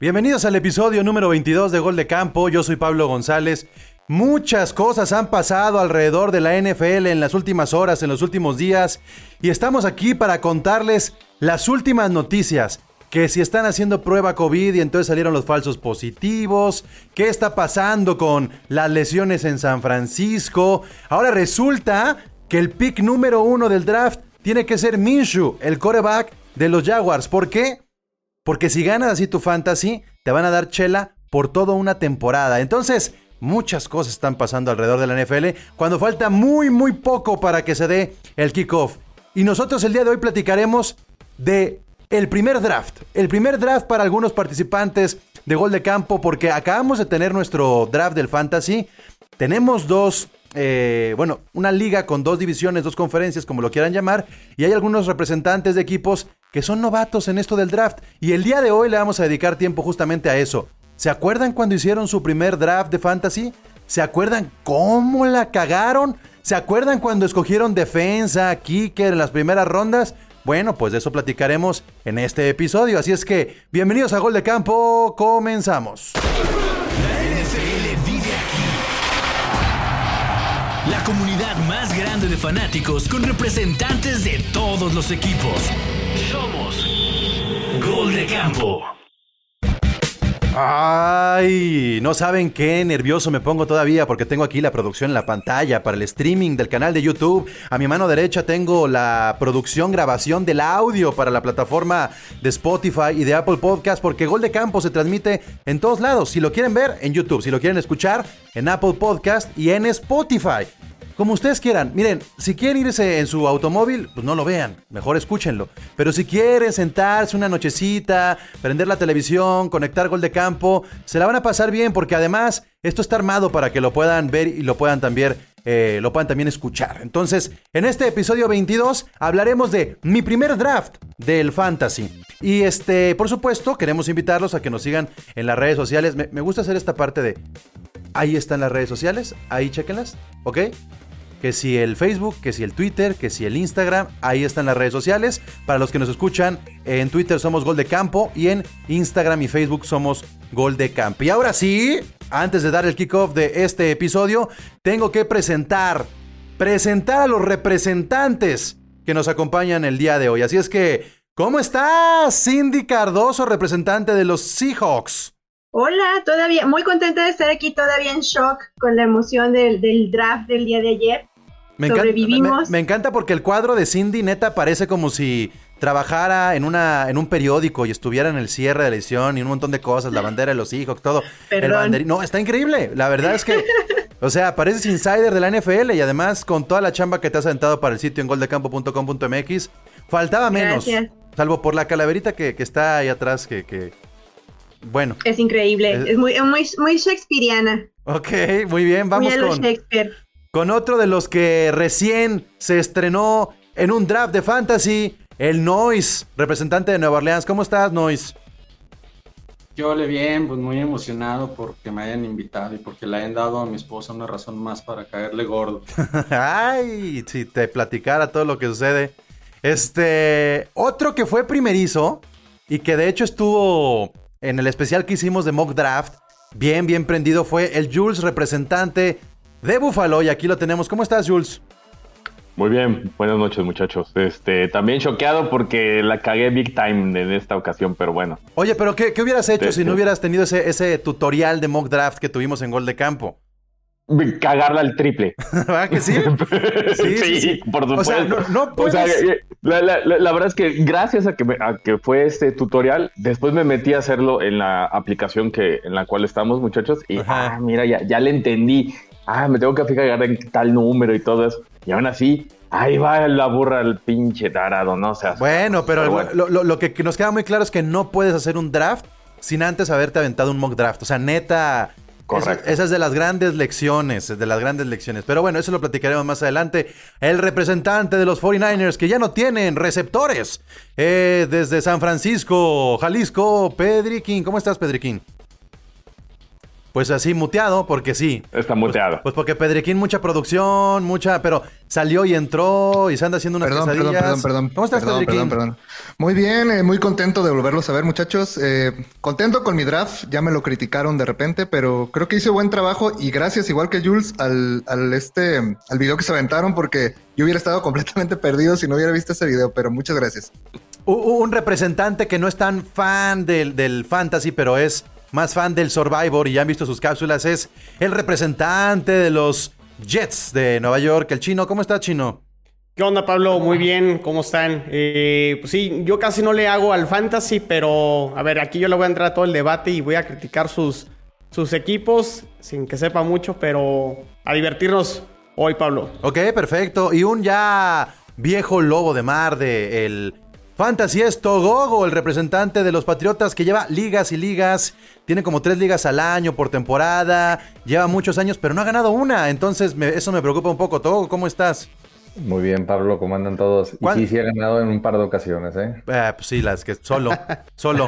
Bienvenidos al episodio número 22 de Gol de Campo. Yo soy Pablo González. Muchas cosas han pasado alrededor de la NFL en las últimas horas, en los últimos días, y estamos aquí para contarles las últimas noticias. Que si están haciendo prueba COVID y entonces salieron los falsos positivos, qué está pasando con las lesiones en San Francisco. Ahora resulta que el pick número uno del draft tiene que ser Minshew, el coreback de los Jaguars. ¿Por qué? Porque si ganas así tu fantasy, te van a dar chela por toda una temporada. Entonces, muchas cosas están pasando alrededor de la NFL cuando falta muy, muy poco para que se dé el kickoff. Y nosotros el día de hoy platicaremos de el primer draft. El primer draft para algunos participantes de gol de campo porque acabamos de tener nuestro draft del fantasy. Tenemos dos eh, bueno, una liga con dos divisiones, dos conferencias, como lo quieran llamar, y hay algunos representantes de equipos que son novatos en esto del draft. Y el día de hoy le vamos a dedicar tiempo justamente a eso. ¿Se acuerdan cuando hicieron su primer draft de fantasy? ¿Se acuerdan cómo la cagaron? ¿Se acuerdan cuando escogieron defensa, kicker en las primeras rondas? Bueno, pues de eso platicaremos en este episodio. Así es que, bienvenidos a Gol de Campo, comenzamos. La comunidad más grande de fanáticos con representantes de todos los equipos. Somos Gol de Campo. Ay, no saben qué nervioso me pongo todavía porque tengo aquí la producción en la pantalla para el streaming del canal de YouTube. A mi mano derecha tengo la producción, grabación del audio para la plataforma de Spotify y de Apple Podcast porque Gol de Campo se transmite en todos lados. Si lo quieren ver, en YouTube. Si lo quieren escuchar, en Apple Podcast y en Spotify. Como ustedes quieran. Miren, si quieren irse en su automóvil, pues no lo vean. Mejor escúchenlo. Pero si quieren sentarse una nochecita, prender la televisión, conectar gol de campo, se la van a pasar bien porque además esto está armado para que lo puedan ver y lo puedan también, eh, lo puedan también escuchar. Entonces, en este episodio 22 hablaremos de mi primer draft del fantasy. Y este, por supuesto, queremos invitarlos a que nos sigan en las redes sociales. Me, me gusta hacer esta parte de... Ahí están las redes sociales, ahí chequenlas, ¿ok? Que si el Facebook, que si el Twitter, que si el Instagram, ahí están las redes sociales. Para los que nos escuchan, en Twitter somos Gol de Campo y en Instagram y Facebook somos Gol de Campo. Y ahora sí, antes de dar el kickoff de este episodio, tengo que presentar, presentar a los representantes que nos acompañan el día de hoy. Así es que, ¿cómo estás, Cindy Cardoso, representante de los Seahawks? Hola, todavía muy contenta de estar aquí, todavía en shock con la emoción del, draft del día de ayer. Me Sobrevivimos. Encanta, me, encanta porque el cuadro de Cindy neta parece como si trabajara en una en un periódico y estuviera en el cierre de la edición y un montón de cosas, la bandera de los hijos, todo. El no, está increíble. La verdad es que, o sea, pareces insider de la NFL y además con toda la chamba que te has aventado para el sitio en goldecampo.com.mx, faltaba menos. Salvo por la calaverita que, está ahí atrás que, que bueno. Es increíble, es, muy, muy, muy shakespeariana. Ok, muy bien, vamos con, con otro de los que recién se estrenó en un draft de fantasy, el Noise, representante de Nueva Orleans. ¿Cómo estás, Noise? Yo le bien, pues muy emocionado porque me hayan invitado y porque le hayan dado a mi esposa una razón más para caerle gordo. Ay, si te platicara todo lo que sucede. Este, otro que fue primerizo y que de hecho estuvo en el especial que hicimos de Mock Draft, bien, bien prendido, fue el Jules representante de Buffalo. Y aquí lo tenemos. ¿Cómo estás, Jules? Muy bien, buenas noches muchachos. Este, también choqueado porque la cagué big time en esta ocasión, pero bueno. Oye, pero ¿qué, hubieras hecho si no hubieras tenido ese, ese tutorial de mock draft que tuvimos en Gol de Campo? cagarla al triple. ¿Verdad que sí? Sí, sí, por supuesto. O sea, no, puedes... Eh, la, verdad es que gracias a que, que fue este tutorial, después me metí a hacerlo en la aplicación que, en la cual estamos, muchachos, y ah, mira, ya, ya le entendí. Ah, me tengo que fijar en tal número y todo eso. Y aún así, ahí va la burra el pinche tarado, ¿no? O sea, bueno, pero, Lo, lo que nos queda muy claro es que no puedes hacer un draft sin antes haberte aventado un mock draft. O sea, neta, Correcto. Esa, es de las grandes lecciones, de las grandes lecciones. Pero bueno, eso lo platicaremos más adelante. El representante de los 49ers, que ya no tienen receptores, eh, desde San Francisco, Jalisco, Pedriquín. ¿Cómo estás, Pedriquín? Pues así muteado, porque sí. Está pues, muteado. Pues, porque Pedriquín, mucha producción, mucha, pero salió y entró y se anda haciendo unas perdón, Perdón, perdón, perdón. ¿Cómo estás, perdón, Pedriquín? Perdón, Muy bien, eh, muy contento de volverlos a ver, muchachos. Eh, contento con mi draft, ya me lo criticaron de repente, pero creo que hice buen trabajo y gracias, igual que Jules, al, al, este, al video que se aventaron, porque yo hubiera estado completamente perdido si no hubiera visto ese video, pero muchas gracias. Un representante que no es tan fan del, del fantasy, pero es más fan del Survivor y ya han visto sus cápsulas, es el representante de los Jets de Nueva York, el chino. ¿Cómo está, chino? ¿Qué onda, Pablo? Muy bien, ¿cómo están? Eh, pues sí, yo casi no le hago al fantasy, pero a ver, aquí yo le voy a entrar a todo el debate y voy a criticar sus, sus equipos, sin que sepa mucho, pero a divertirnos hoy, Pablo. Ok, perfecto. Y un ya viejo lobo de mar de el Fantasy es Togogo, el representante de los Patriotas que lleva ligas y ligas. Tiene como tres ligas al año por temporada. Lleva muchos años, pero no ha ganado una. Entonces eso me preocupa un poco. Togogo, ¿cómo estás? Muy bien, Pablo, ¿cómo andan todos? Y sí, sí ha ganado en un par de ocasiones, ¿eh? eh pues sí, las que solo, solo,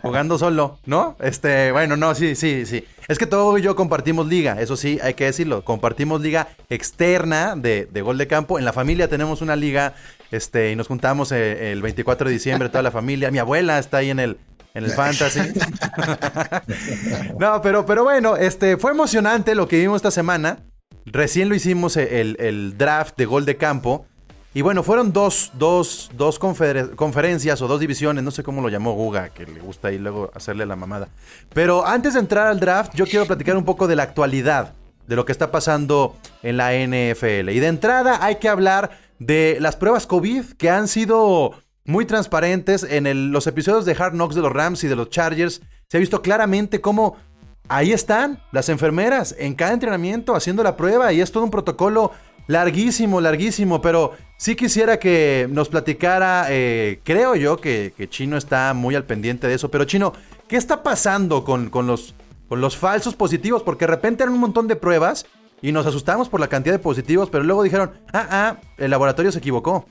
jugando solo, ¿no? Este, bueno, no, sí, sí, sí. Es que todo y yo compartimos liga, eso sí, hay que decirlo. Compartimos liga externa de, de gol de campo. En la familia tenemos una liga, este, y nos juntamos eh, el 24 de diciembre, toda la familia. Mi abuela está ahí en el, en el fantasy. no, pero, pero bueno, este, fue emocionante lo que vimos esta semana. Recién lo hicimos eh, el, draft de gol de campo. Y bueno, fueron dos, dos, dos conferencias o dos divisiones, no sé cómo lo llamó Guga, que le gusta ahí luego hacerle la mamada. Pero antes de entrar al draft, yo quiero platicar un poco de la actualidad, de lo que está pasando en la NFL. Y de entrada hay que hablar de las pruebas COVID que han sido muy transparentes en los episodios de Hard Knocks de los Rams y de los Chargers. Se ha visto claramente cómo ahí están las enfermeras en cada entrenamiento haciendo la prueba y es todo un protocolo larguísimo, larguísimo, pero sí quisiera que nos platicara, eh, creo yo que, Chino está muy al pendiente de eso, pero Chino, ¿qué está pasando con, los, con los falsos positivos? Porque de repente eran un montón de pruebas y nos asustamos por la cantidad de positivos, pero luego dijeron, ah, ah, el laboratorio se equivocó.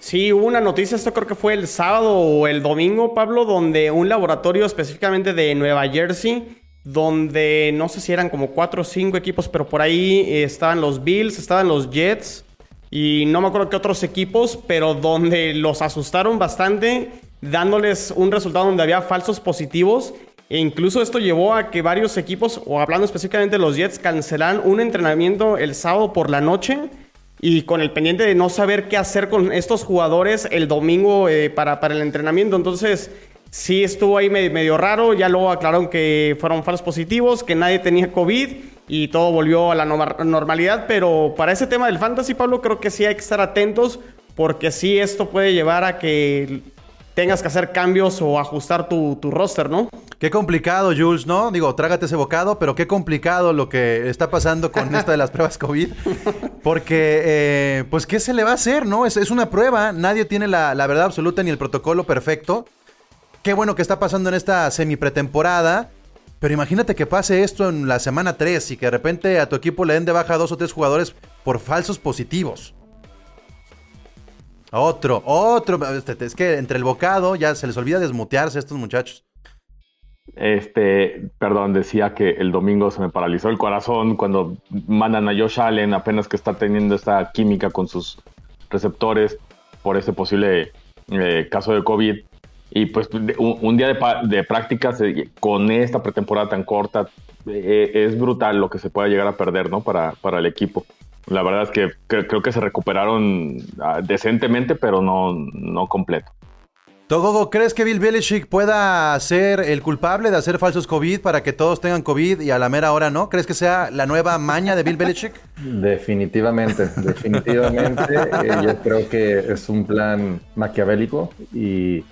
Sí, hubo una noticia, esto creo que fue el sábado o el domingo, Pablo, donde un laboratorio específicamente de Nueva Jersey donde no sé si eran como cuatro o cinco equipos, pero por ahí estaban los Bills, estaban los Jets y no me acuerdo qué otros equipos, pero donde los asustaron bastante, dándoles un resultado donde había falsos positivos. E incluso esto llevó a que varios equipos, o hablando específicamente de los Jets, cancelaran un entrenamiento el sábado por la noche y con el pendiente de no saber qué hacer con estos jugadores el domingo eh, para, para el entrenamiento. Entonces, sí estuvo ahí medio, raro. Ya luego aclararon que fueron falsos positivos, que nadie tenía COVID y todo volvió a la normalidad. Pero para ese tema del fantasy, Pablo, creo que sí hay que estar atentos porque sí esto puede llevar a que tengas que hacer cambios o ajustar tu, roster, ¿no? Qué complicado, Jules, ¿no? Digo, trágate ese bocado, pero qué complicado lo que está pasando con esta de las pruebas COVID. Porque, eh, pues, ¿qué se le va a hacer, no? Es, es una prueba, nadie tiene la, la verdad absoluta ni el protocolo perfecto qué bueno que está pasando en esta semi pretemporada. Pero imagínate que pase esto en la semana 3 y que de repente a tu equipo le den de baja dos o tres jugadores por falsos positivos. Otro, otro. Este, es que entre el bocado ya se les olvida desmutearse a estos muchachos. Este, perdón, decía que el domingo se me paralizó el corazón cuando mandan a Josh Allen apenas que está teniendo esta química con sus receptores por ese posible eh, caso de COVID. Y pues un, día de, de, prácticas eh, con esta pretemporada tan corta eh, es brutal lo que se pueda llegar a perder, ¿no? Para, para el equipo. La verdad es que, creo que se recuperaron ah, decentemente, pero no, no completo. Togogo, ¿crees que Bill Belichick pueda ser el culpable de hacer falsos COVID para que todos tengan COVID y a la mera hora no? ¿Crees que sea la nueva maña de Bill Belichick? Definitivamente, definitivamente. Eh, yo creo que es un plan maquiavélico y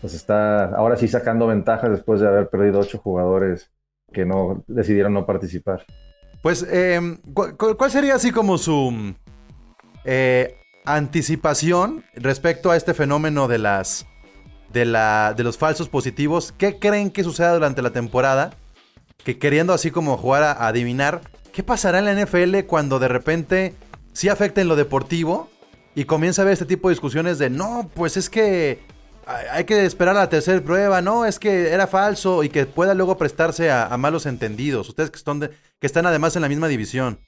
pues está ahora sí sacando ventajas después de haber perdido ocho jugadores que no decidieron no participar. Pues, em, ¿cuál sería así como su eh, anticipación respecto a este fenómeno de las de, la, de los falsos positivos? ¿Qué creen que suceda durante la temporada? Que queriendo así como jugar a, adivinar, ¿qué pasará en la NFL cuando de repente sí afecta en lo deportivo y comienza a haber este tipo de discusiones de no, pues es que hay que esperar a la tercera prueba, no, es que era falso y que pueda luego prestarse a, malos entendidos. Ustedes que están, que están además en la misma división.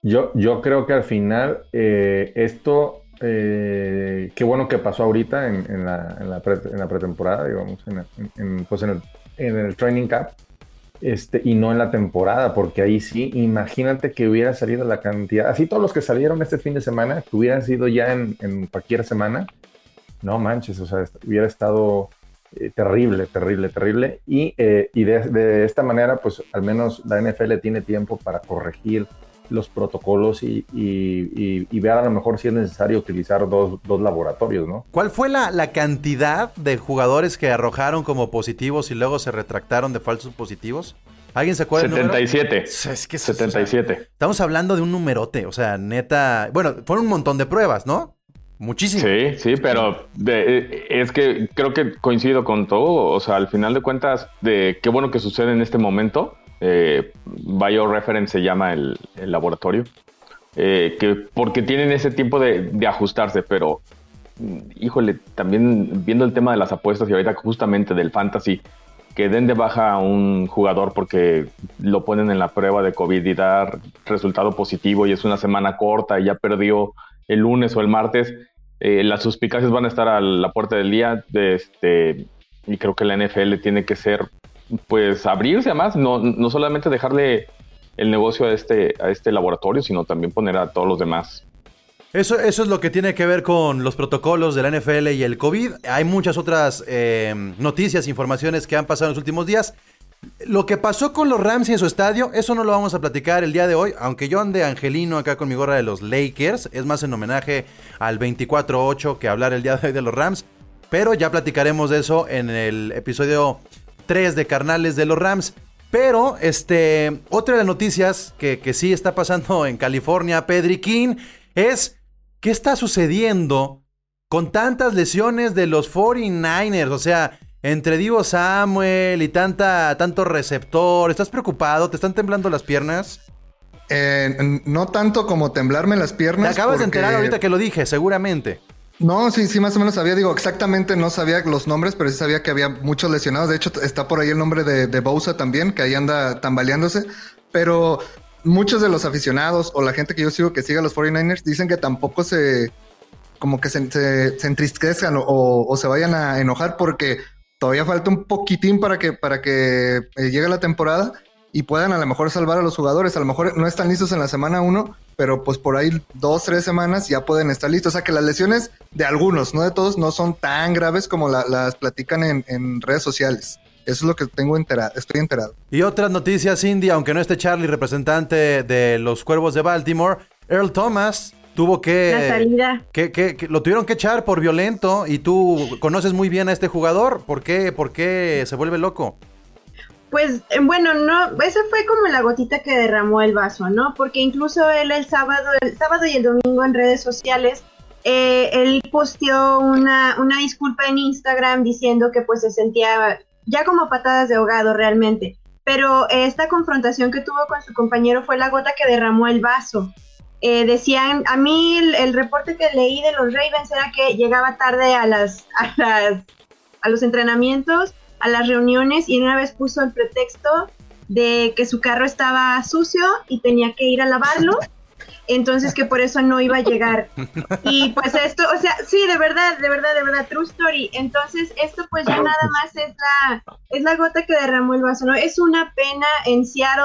Yo, yo creo que al final eh, esto, eh, qué bueno que pasó ahorita en, la, en, la, pretemporada, digamos, en, pues en, el, en el training camp, este, y no en la temporada, porque ahí sí, imagínate que hubiera salido la cantidad, así todos los que salieron este fin de semana, que hubieran sido ya en cualquier semana, no manches, o sea, hubiera estado eh, terrible, terrible, terrible. Y, eh, y de, esta manera, pues al menos la NFL tiene tiempo para corregir los protocolos y, y, ver a lo mejor si es necesario utilizar dos, dos laboratorios, ¿no? ¿Cuál fue la, la, cantidad de jugadores que arrojaron como positivos y luego se retractaron de falsos positivos? ¿Alguien se acuerda? 77. Es que 77. estamos hablando de un numerote, o sea, neta. Bueno, fueron un montón de pruebas, ¿no? Muchísimo. Sí, sí, pero eh, es que creo que coincido con todo. O sea, al final de cuentas, de qué bueno que sucede en este momento. Eh, BioReference se llama el, laboratorio. Eh, que porque tienen ese tiempo de, ajustarse, pero híjole, también viendo el tema de las apuestas y ahorita justamente del fantasy, que den de baja a un jugador porque lo ponen en la prueba de COVID y dar resultado positivo y es una semana corta y ya perdió el lunes o el martes, eh, las suspicacias van a estar a la puerta del día. Este, y creo que la NFL tiene que ser, pues, abrirse más, no, no solamente dejarle el negocio a este, a este laboratorio, sino también poner a todos los demás. Eso, eso es lo que tiene que ver con los protocolos de la NFL y el COVID. Hay muchas otras eh, noticias, informaciones que han pasado en los últimos días. Lo que pasó con los Rams y en su estadio, eso no lo vamos a platicar el día de hoy, aunque yo ande angelino acá con mi gorra de los Lakers, es más en homenaje al 24-8 que hablar el día de hoy de los Rams, pero ya platicaremos de eso en el episodio 3 de Carnales de los Rams. Pero, este, otra de las noticias que, que sí está pasando en California, Pedri King, es qué está sucediendo con tantas lesiones de los 49ers. O sea, entre Divo Samuel y tanta, tanto receptor, ¿estás preocupado? ¿Te están temblando las piernas? Eh, no tanto como temblarme las piernas. Te acabas de enterar ahorita que lo dije, seguramente. No, sí, sí, más o menos sabía, digo, exactamente no sabía los nombres, pero sí sabía que había muchos lesionados. De hecho, está por ahí el nombre de, de Bousa también, que ahí anda tambaleándose. Pero muchos de los aficionados o la gente que yo sigo que sigue a los 49ers dicen que tampoco se, como que se, se, entristezcan o, o, se vayan a enojar porque todavía falta un poquitín para que, para que eh, llegue la temporada y puedan a lo mejor salvar a los jugadores. A lo mejor no están listos en la semana uno, pero pues por ahí dos, tres semanas ya pueden estar listos. O sea que las lesiones de algunos, no de todos, no son tan graves como las platican en, redes sociales. Eso es lo que tengo enterado, estoy enterado. Y otras noticias, Cindy, aunque no esté Charlie, representante de los Cuervos de Baltimore, Earl Thomas tuvo que, la salida. Que, lo tuvieron que echar por violento y tú conoces muy bien a este jugador. ¿Por qué, por qué se vuelve loco? Pues eh, bueno, no, ese fue como la gotita que derramó el vaso, ¿no? Porque incluso él el sábado, el sábado y el domingo en redes sociales, eh, él posteó una, una disculpa en Instagram diciendo que pues se sentía ya como patadas de ahogado realmente. Pero esta confrontación que tuvo con su compañero fue la gota que derramó el vaso. Eh, decían, a mí el, reporte que leí de los Ravens era que llegaba tarde a las, a las a los entrenamientos, a las reuniones y una vez puso el pretexto de que su carro estaba sucio y tenía que ir a lavarlo. Entonces que por eso no iba a llegar. Y pues esto, o sea, sí, de verdad, de verdad, de verdad, true story. Entonces esto pues ya nada más es la, es la gota que derramó el vaso, ¿no? Es una pena en Seattle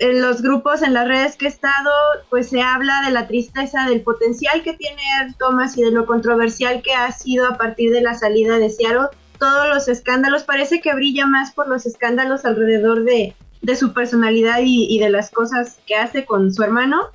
en los grupos, en las redes que he estado, pues se habla de la tristeza, del potencial que tiene Thomas y de lo controversial que ha sido a partir de la salida de Seattle. Todos los escándalos, parece que brilla más por los escándalos alrededor de, su personalidad y, de las cosas que hace con su hermano,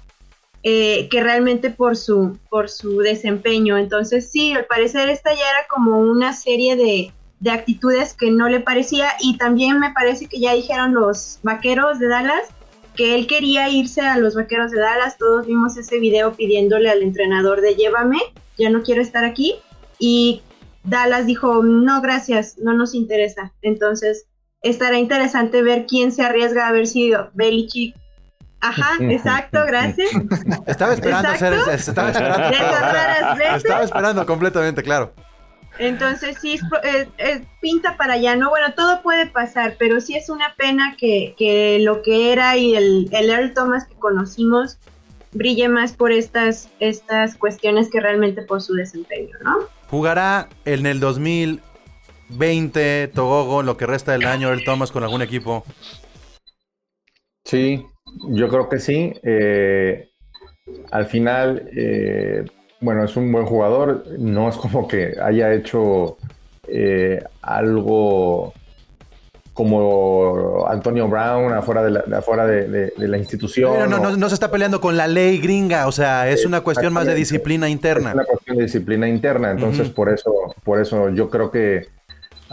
eh, que realmente por su, por su desempeño. Entonces sí, al parecer esta ya era como una serie de, de actitudes que no le parecía y también me parece que ya dijeron los vaqueros de Dallas que él quería irse a los vaqueros de Dallas, todos vimos ese video pidiéndole al entrenador de llévame, ya no quiero estar aquí y Dallas dijo no gracias, no nos interesa, entonces estará interesante ver quién se arriesga a haber sido Belichick Ajá, exacto, gracias. Estaba esperando estaba esperando. estaba esperando completamente, claro. Entonces sí, pinta para allá, ¿no? Bueno, todo puede pasar, pero sí es una pena que, lo que era y el, el Earl Thomas que conocimos brille más por estas, estas cuestiones que realmente por su desempeño, ¿no? ¿Jugará en el 2020 Togogo lo que resta del año el Thomas con algún equipo? Sí, yo creo que sí. Eh, al final, eh, bueno, es un buen jugador. No es como que haya hecho eh, algo como Antonio Brown afuera de la, afuera de, la institución. No, no, no, se está peleando con la ley gringa, o sea, es una cuestión más de disciplina interna. Es una cuestión de disciplina interna, entonces por eso, por eso yo creo que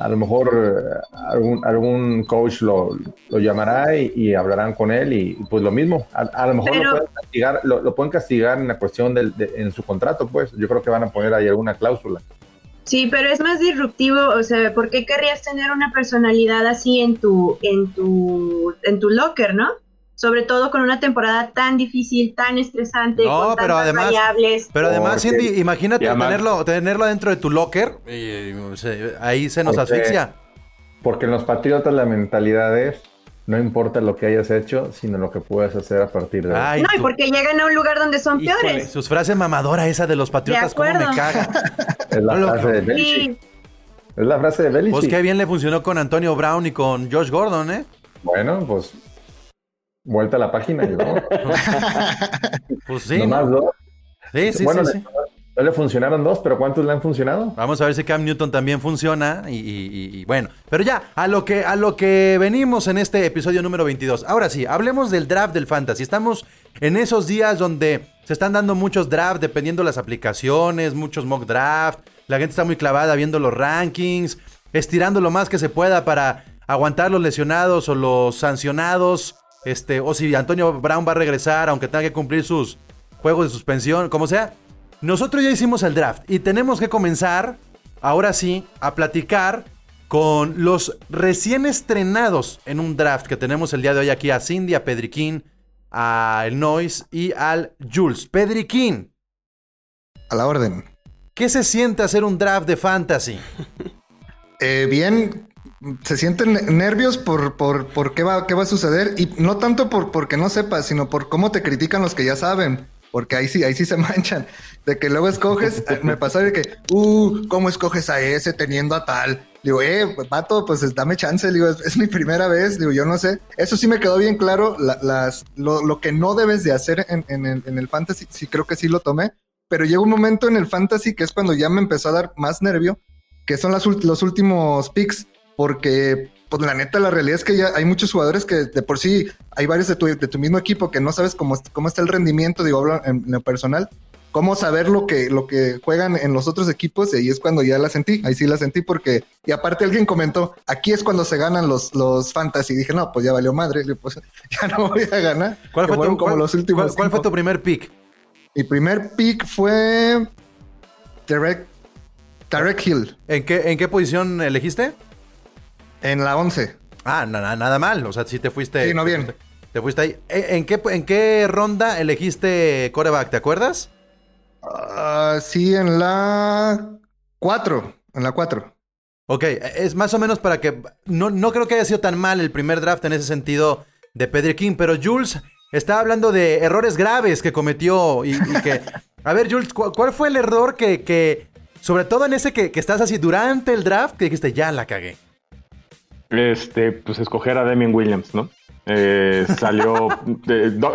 a lo mejor eh, algún, algún coach lo, llamará y, hablarán con él y pues lo mismo. A, lo mejor lo, pueden castigar, lo, pueden castigar en la cuestión del, en su contrato, pues yo creo que van a poner ahí alguna cláusula. Sí, pero es más disruptivo, o sea, ¿por qué querrías tener una personalidad así en tu, en tu, en tu locker, no? Sobre todo con una temporada tan difícil, tan estresante, con pero además, variables. Pero además, Cindy, imagínate tenerlo, tenerlo dentro de tu locker, y, ahí se nos asfixia. Porque en los Patriotas la mentalidad es no importa lo que hayas hecho, sino lo que puedes hacer a partir de ahí. No, y porque llegan a un lugar donde son peores. Sus frases mamadoras esa de los patriotas, cómo me caga. es la frase de Belichick. Es la frase de Belichick. Pues qué bien le funcionó con Antonio Brown y con Josh Gordon, ¿eh? Bueno, pues Vuelta a la página y pues sí. Sí, sí, bueno, sí, le, le funcionaron dos, pero ¿cuántos le han funcionado? Vamos a ver si Cam Newton también funciona. Y, bueno, pero ya, a lo, que, a lo que venimos en este episodio número 22. Ahora sí, hablemos del draft del fantasy. Estamos en esos días donde se están dando muchos drafts dependiendo las aplicaciones, muchos mock draft. La gente está muy clavada viendo los rankings, estirando lo más que se pueda para aguantar los lesionados o los sancionados. Este, o si Antonio Brown va a regresar, aunque tenga que cumplir sus juegos de suspensión, como sea. Nosotros ya hicimos el draft y tenemos que comenzar, ahora sí, a platicar con los recién estrenados en un draft que tenemos el día de hoy aquí a Cindy, a Pedriquín, a El Noise y al Jules. Pedriquín. A la orden. ¿Qué se siente hacer un draft de fantasy? Eh, bien, se sienten nervios por, por, por qué, va, qué va a suceder y no tanto por porque no sepas, sino por cómo te critican los que ya saben, porque ahí sí, ahí sí se manchan. De que luego escoges, me pasó de que, uh, ¿cómo escoges a ese teniendo a tal? Digo, eh, pato, pues dame chance, digo, es, mi primera vez, digo, yo no sé. Eso sí me quedó bien claro, las, lo, que no debes de hacer en, el, en el fantasy, sí creo que sí lo tomé, pero llega un momento en el fantasy que es cuando ya me empezó a dar más nervio, que son las, los últimos picks porque pues la neta, la realidad es que ya hay muchos jugadores que de por sí hay varios de tu, de tu mismo equipo que no sabes cómo, cómo está el rendimiento, digo, hablo en, lo personal, cómo saber lo que, lo que juegan en los otros equipos y ahí es cuando ya la sentí, ahí sí la sentí porque, y aparte alguien comentó, aquí es cuando se ganan los, los fantasy, y dije, no, pues ya valió madre, pues ya no voy a ganar. ¿Cuál, fue tu, como los últimos ¿cuál, fue tu primer pick? Mi primer pick fue Derek, Derek Hill. ¿En qué, ¿En qué posición elegiste? En la 11. Ah, nada, nada mal. O sea, si te fuiste. Sí, no bien. Te, fuiste ahí. ¿E, ¿En qué, ¿En qué ronda elegiste coreback? ¿Te acuerdas? Uh, sí, en la 4. En la 4. Ok, es más o menos para que. No, no creo que haya sido tan mal el primer draft en ese sentido de Pedro King, pero Jules estaba hablando de errores graves que cometió y, que. A ver, Jules, ¿cuál fue el error que, que sobre todo en ese que, que, estás así durante el draft, que dijiste, ya la cagué? Este, pues escoger a Demian Williams, ¿no? Eh, salió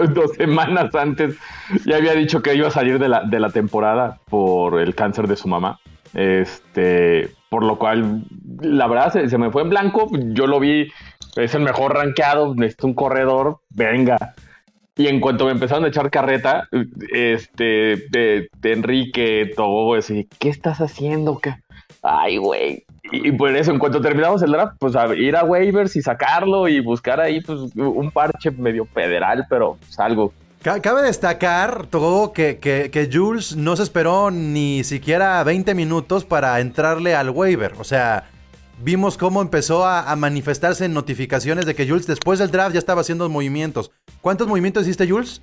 dos semanas antes, ya había dicho que iba a salir de la, de la temporada por el cáncer de su mamá. Este, por lo cual, la verdad, se, me fue en blanco. Yo lo vi, es el mejor rankeado, es un corredor, venga. Y en cuanto me empezaron a echar carreta, este, de, Enrique, todo, ese, ¿qué estás haciendo? Ay, güey, y por eso, en cuanto terminamos el draft, pues ir a waivers y sacarlo y buscar ahí pues, un parche medio federal, pero pues, algo. Cabe destacar, todo que, que, Jules no se esperó ni siquiera 20 minutos para entrarle al waiver. O sea, vimos cómo empezó a, manifestarse en notificaciones de que Jules después del draft ya estaba haciendo movimientos. ¿Cuántos movimientos hiciste, Jules?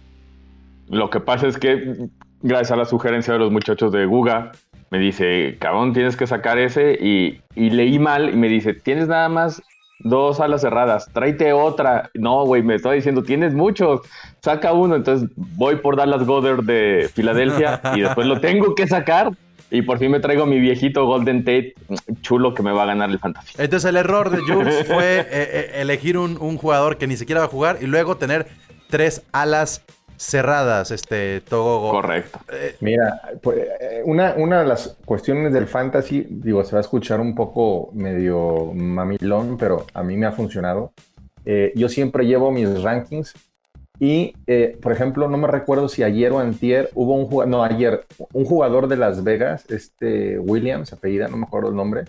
Lo que pasa es que, gracias a la sugerencia de los muchachos de Guga, me dice, cabrón, tienes que sacar ese y, leí mal y me dice, tienes nada más dos alas cerradas, tráete otra. No, güey, me estaba diciendo, tienes muchos, saca uno. Entonces voy por Dallas Goddard de Filadelfia y después lo tengo que sacar. Y por fin me traigo mi viejito Golden Tate chulo que me va a ganar el fantasy. Entonces el error de Jules fue eh, eh, elegir un, un jugador que ni siquiera va a jugar y luego tener tres alas cerradas, este Togogo. Correcto. Eh, Mira, pues, una, una de las cuestiones del fantasy, digo, se va a escuchar un poco medio mamilón, pero a mí me ha funcionado. Eh, yo siempre llevo mis rankings y, por ejemplo, no me recuerdo si ayer o antier hubo un jugador, no, ayer, un jugador de Las Vegas, este Williams, apellida, no me acuerdo el nombre,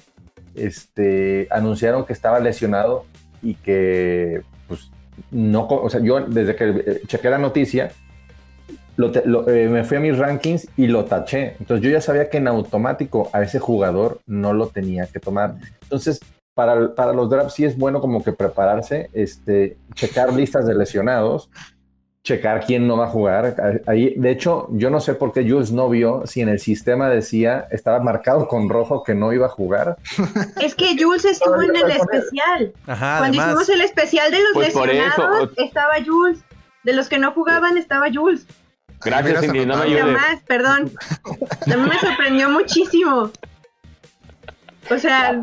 este, anunciaron que estaba lesionado y que pues no, o sea, yo desde que eh, chequé la noticia, eh, me fui a mis rankings y lo taché. Entonces yo ya sabía que en automático a ese jugador no lo tenía que tomar. Entonces, para, para los drafts sí es bueno como que prepararse, este, checar listas de lesionados checar quién no va a jugar. Ahí, de hecho, yo no sé por qué Jules no vio si en el sistema decía, estaba marcado con rojo que no iba a jugar. Es que Jules estuvo en el especial. Cuando hicimos el especial de los pues lesionados, estaba Jules. De los que no jugaban, estaba Jules. Gracias, Cindy, no me ayudes. Más, perdón. A mí me sorprendió muchísimo. O sea...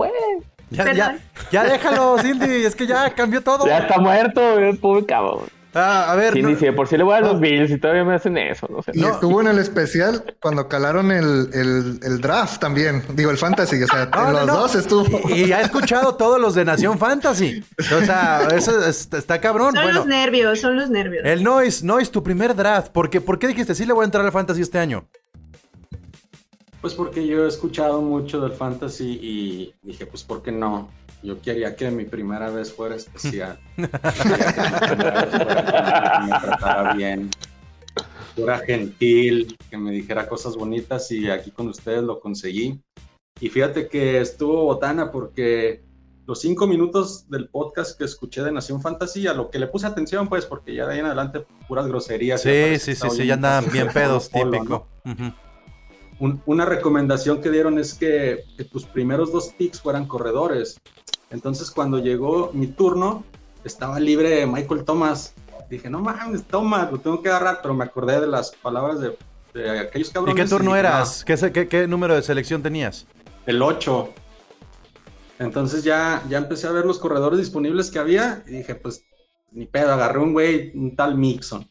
Ya, ya, ya, déjalo, Cindy, es que ya cambió todo. Ya está muerto, es cabrón. Ah, a ver. ¿Quién dice? Por si le voy a los Bills y todavía me hacen eso, no sé. Y estuvo en el especial cuando calaron el, el, draft también. Digo, el fantasy. O sea, en los dos estuvo. Y, ha escuchado todos los de Nación Fantasy. O sea, eso está cabrón. Son los nervios, son los nervios. El Noise, Noise, tu primer draft. ¿Por qué, ¿Por qué dijiste sí le voy a entrar al fantasy este año? Pues porque yo he escuchado mucho del fantasy y dije, pues, ¿por qué no? Yo quería que mi primera vez fuera especial. que me tratara bien, fuera gentil, que me dijera cosas bonitas y aquí con ustedes lo conseguí. Y fíjate que estuvo botana porque los cinco minutos del podcast que escuché de Nación Fantasy, a lo que le puse atención, pues, porque ya de ahí en adelante puras groserías. Sí, sí, sí, sí, ya andaban bien pedos, típico una recomendación que dieron es que, tus primeros dos picks fueran corredores. Entonces, cuando llegó mi turno, estaba libre Michael Thomas. Dije, no mames, Thomas, lo tengo que agarrar, pero me acordé de las palabras de, aquellos cabrones. ¿Y qué turno eras? ¿Qué, número de selección tenías? El 8. Entonces ya, ya empecé a ver los corredores disponibles que había y dije, pues ni pedo, agarré un güey, un tal Mixon.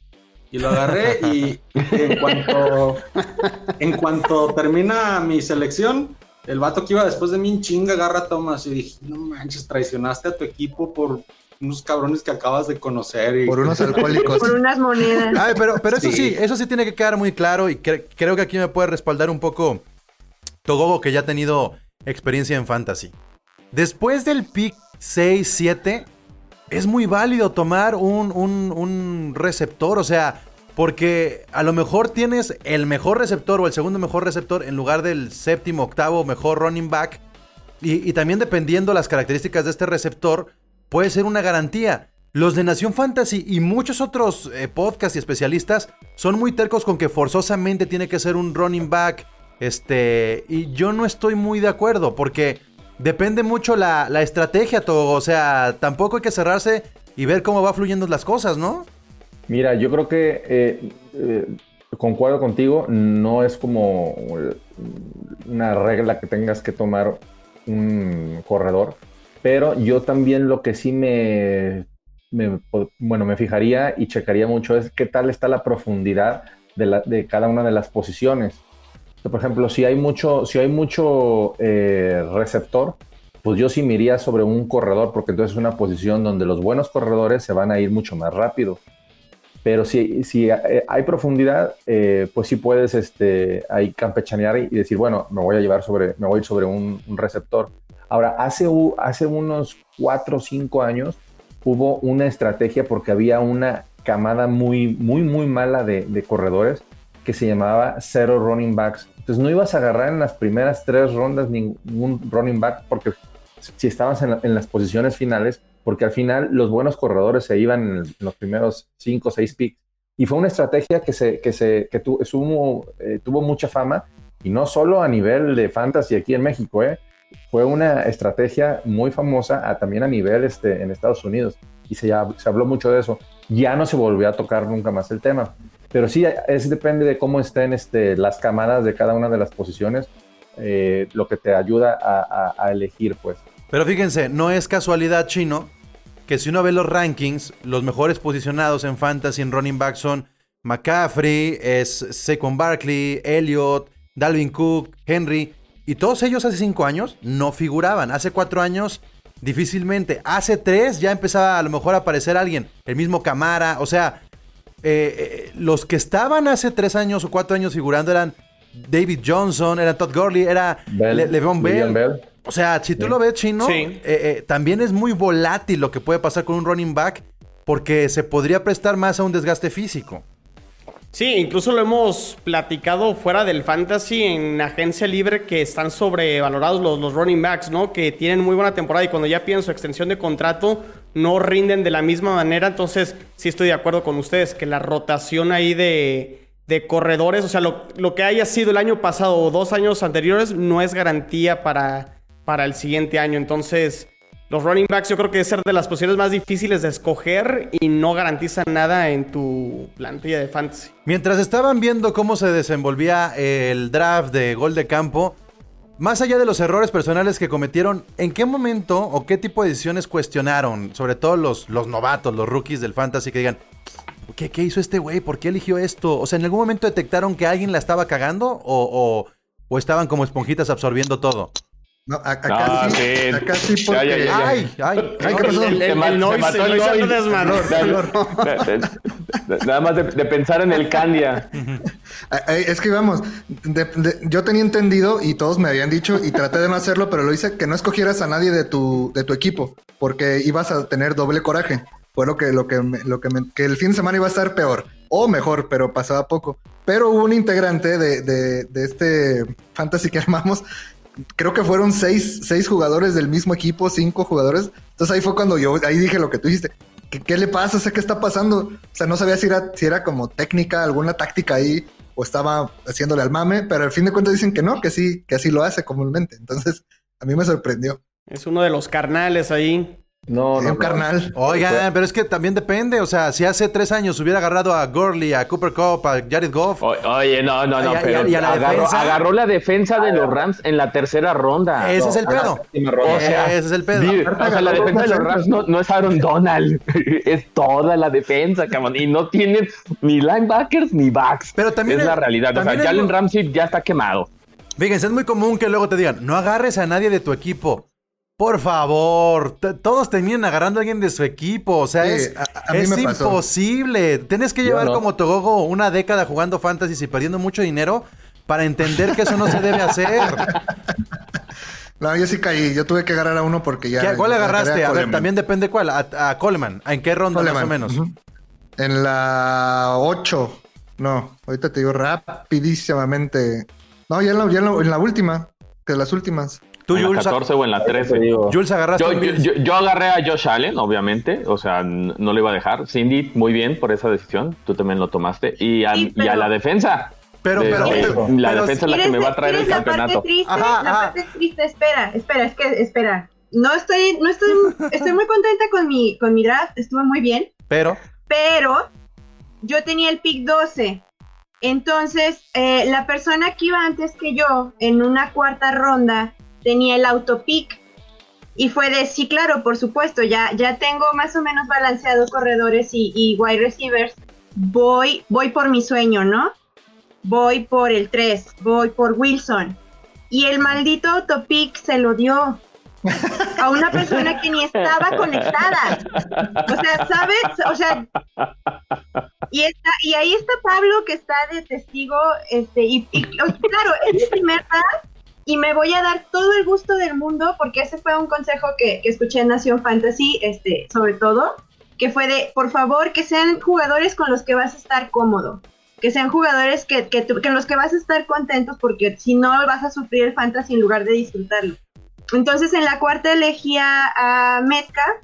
Y lo agarré y en cuanto, en cuanto termina mi selección, el vato que iba después de mí en chinga agarra a Thomas y dije, no manches, traicionaste a tu equipo por unos cabrones que acabas de conocer. Y... Por unos alcohólicos. por unas monedas. Ay, pero, pero eso sí. eso sí tiene que quedar muy claro y creo que aquí me puede respaldar un poco Togogo que ya ha tenido experiencia en fantasy. Después del pick 6-7, es muy válido tomar un, receptor, o sea, porque a lo mejor tienes el mejor receptor o el segundo mejor receptor en lugar del séptimo, octavo mejor running back. Y, también dependiendo las características de este receptor, puede ser una garantía. Los de Nación Fantasy y muchos otros eh, podcasts y especialistas son muy tercos con que forzosamente tiene que ser un running back. Este, y yo no estoy muy de acuerdo porque depende mucho la, estrategia, todo. O sea, tampoco hay que cerrarse y ver cómo va fluyendo las cosas, ¿no? Mira, yo creo que eh, eh, concuerdo contigo, no es como una regla que tengas que tomar un corredor, pero yo también lo que sí me, bueno, me fijaría y checaría mucho es qué tal está la profundidad de, de cada una de las posiciones. Por ejemplo, si hay mucho, si hay mucho eh, receptor, pues yo sí me sobre un corredor, porque entonces es una posición donde los buenos corredores se van a ir mucho más rápido. Pero si, si eh, hay profundidad, eh, pues sí puedes este, ahí campechanear y decir, bueno, me voy a llevar sobre, me voy a ir sobre un, receptor. Ahora, hace, hace unos cuatro o cinco años hubo una estrategia porque había una camada muy, muy, muy mala de, de corredores que se llamaba Zero Running Backs. Entonces no ibas a agarrar en las primeras tres rondas ningún running back porque si estabas en, las posiciones finales, porque al final los buenos corredores se iban en, los primeros cinco o seis picks. Y fue una estrategia que, se, que, se, que tu, eh, tuvo mucha fama Y no solo a nivel de fantasy aquí en México, ¿eh? fue una estrategia muy famosa también a nivel este, en Estados Unidos. Y se, se habló mucho de eso. Ya no se volvió a tocar nunca más el tema. Pero sí, es depende de cómo estén este, las camadas de cada una de las posiciones, eh, lo que te ayuda a, a elegir, pues. Pero fíjense, no es casualidad, Chino, que si uno ve los rankings, los mejores posicionados en fantasy en running back son McCaffrey, es Saquon Barkley, Elliott, Dalvin Cook, Henry, y todos ellos hace cinco años no figuraban. Hace cuatro años difícilmente. Hace tres ya empezaba a lo mejor a aparecer alguien, el mismo Camara, o sea, eh, eh, los que estaban hace tres años o cuatro años figurando eran David Johnson, era Todd Gurley, era Le'Veon Bell. O sea, si tú lo ves chino, eh, eh, también es muy volátil lo que puede pasar con un running back porque se podría prestar más a un desgaste físico. Sí, incluso lo hemos platicado fuera del fantasy en agencia libre que están sobrevalorados los, los running backs, ¿no? Que tienen muy buena temporada y cuando ya pienso extensión de contrato no rinden de la misma manera. Entonces, sí estoy de acuerdo con ustedes que la rotación ahí de, de corredores, o sea, lo, lo, que haya sido el año pasado o dos años anteriores no es garantía para para el siguiente año. Entonces, los running backs yo creo que es ser de las posiciones más difíciles de escoger y no garantizan nada en tu plantilla de fantasy. Mientras estaban viendo cómo se desenvolvía el draft de gol de campo, más allá de los errores personales que cometieron, ¿en qué momento o qué tipo de decisiones cuestionaron? Sobre todo los, los novatos, los rookies del fantasy que digan, ¿qué, qué hizo este güey? ¿Por qué eligió esto? O sea, ¿en algún momento detectaron que alguien la estaba cagando o, o estaban como esponjitas absorbiendo todo? No, acá, ah, sí, acá sí porque... Ay, ay, ay, ¿qué pasó? El, el, el, noise, el Nada más de, pensar en el Candia. Es que vamos, yo tenía entendido y todos me habían dicho y traté de no hacerlo, pero lo hice que no escogieras a nadie de tu, de tu equipo porque ibas a tener doble coraje. Fue lo que, lo que, lo que, que el fin de semana iba a estar peor o mejor, pero pasaba poco. Pero hubo un integrante de, de, de este fantasy que armamos creo que fueron seis, seis jugadores del mismo equipo, cinco jugadores. Entonces ahí fue cuando yo, ahí dije lo que tú dijiste. ¿Qué, le pasa? O ¿qué está pasando? O sea, no sabía si era, si era como técnica, alguna táctica ahí, o estaba haciéndole al mame, pero al fin de cuentas dicen que no, que sí, que así lo hace comúnmente. Entonces, a mí me sorprendió. Es uno de los carnales ahí. No, no, carnal. Oigan, pero es que también depende. O sea, si hace tres años hubiera agarrado a Gurley, a Cooper Cup, a Jared Goff. oye, no, no, no. pero agarró, la defensa de los Rams en la tercera ronda. Ese es el pedo. O sea, ese es el pedo. o sea, la defensa de los Rams no, es Aaron Donald. es toda la defensa, cabrón. Y no tienen ni linebackers ni backs. Pero también es la realidad. O sea, Jalen Ramsey ya está quemado. Fíjense, es muy común que luego te digan, no agarres a nadie de tu equipo. Por favor, todos terminan agarrando a alguien de su equipo. O sea, es, imposible. Tienes que llevar como Togogo una década jugando fantasy y perdiendo mucho dinero para entender que eso no se debe hacer. No, yo sí caí. Yo tuve que agarrar a uno porque ya. ¿Cuál agarraste? A, ver, también depende cuál. A, Coleman. ¿En qué ronda más o menos? En la 8. No, ahorita te digo rapidísimamente. No, ya en la, ya en la última. Que las últimas. ¿Tú, en la 14 o en la 13. Digo. Jules agarraste. Yo, agarré a Josh Allen, obviamente. O sea, no lo iba a dejar. Cindy, muy bien por esa decisión. Tú también lo tomaste. Y a, la defensa. Pero, pero, la defensa es la que me va a traer el campeonato. Parte triste, la parte triste, espera, espera, es que, espera. No estoy, no estoy, estoy muy contenta con mi, con mi draft, estuvo muy bien. Pero. Pero, yo tenía el pick 12. Entonces, eh, la persona que iba antes que yo, en una cuarta ronda, tenía el autopic y fue de, sí, claro, por supuesto, ya, ya tengo más o menos balanceado corredores y, wide receivers, voy, voy por mi sueño, ¿no? Voy por el 3, voy por Wilson. Y el maldito autopic se lo dio a una persona que ni estaba conectada. O sea, ¿sabes? O sea, y, está, y ahí está Pablo que está de testigo, este, y, claro, es mi primer y me voy a dar todo el gusto del mundo porque ese fue un consejo que, escuché en Nación Fantasy, este, sobre todo, que fue de, por favor, que sean jugadores con los que vas a estar cómodo, que sean jugadores que, que, que los que vas a estar contentos porque si no vas a sufrir el fantasy en lugar de disfrutarlo. Entonces en la cuarta elegía a Metcalf,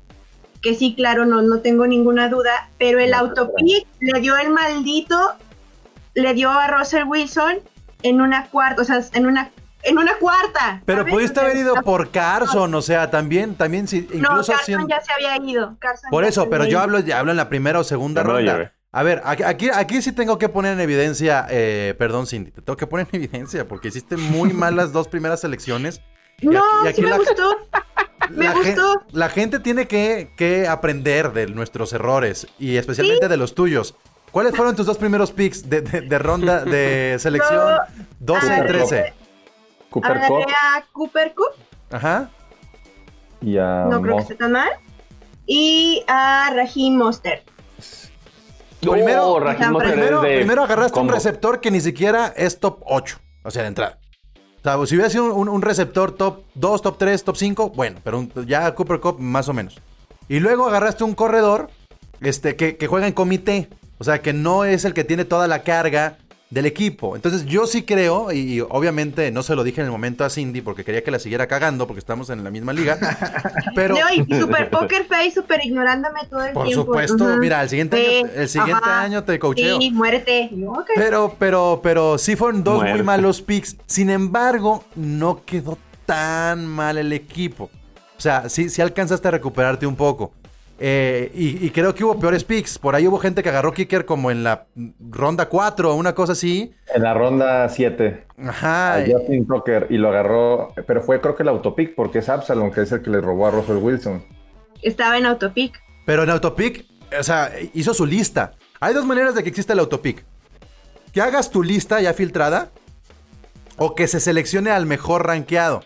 que sí, claro, no, no tengo ninguna duda, pero el autopic le dio el maldito, le dio a Russell Wilson en una cuarta, o sea, en una en una cuarta. Pero pudiste haber ido por Carson, o sea, también, también si incluso no, Carson ya se había ido. por eso, pero yo hablo, ya hablo en la primera o segunda ronda. A ver, aquí, aquí sí tengo que poner en evidencia, eh, perdón Cindy, te tengo que poner en evidencia porque hiciste muy mal las dos primeras elecciones. No, aquí, me gustó. me gustó. la gente tiene que, que, aprender de nuestros errores y especialmente de los tuyos. ¿Cuáles fueron tus dos primeros picks de, de, ronda de selección 12 y 13? Cooper Cup. A Cooper Cup. Ajá. Y a no creo que esté tan mal. Y a Raheem Monster. Primero, primero, agarraste un receptor que ni siquiera es top 8, o sea, de entrada. O sea, si hubiera sido un, receptor top 2, top 3, top 5, bueno, pero ya Cooper Cup más o menos. Y luego agarraste un corredor este, que, que juega en comité, o sea, que no es el que tiene toda la carga del equipo. Entonces yo sí creo, y, obviamente no se lo dije en el momento a Cindy porque quería que la siguiera cagando porque estamos en la misma liga. pero... No, y super poker face, super ignorándome todo el tiempo. Por supuesto, mira, el siguiente, año, el siguiente año te coacheo. Sí, muérete. Pero, pero, pero sí fueron dos muy malos picks. Sin embargo, no quedó tan mal el equipo. O sea, sí, sí alcanzaste a recuperarte un poco. Eh, y, creo que hubo peores picks. Por ahí hubo gente que agarró kicker como en la ronda 4 o una cosa así. En la ronda 7. Ajá. Justin Tucker y lo agarró, pero fue creo que el autopick porque es Absalom, que es el que le robó a Russell Wilson. Estaba en autopick. Pero en autopick, o sea, hizo su lista. Hay dos maneras de que exista el autopick. Que hagas tu lista ya filtrada o que se seleccione al mejor rankeado.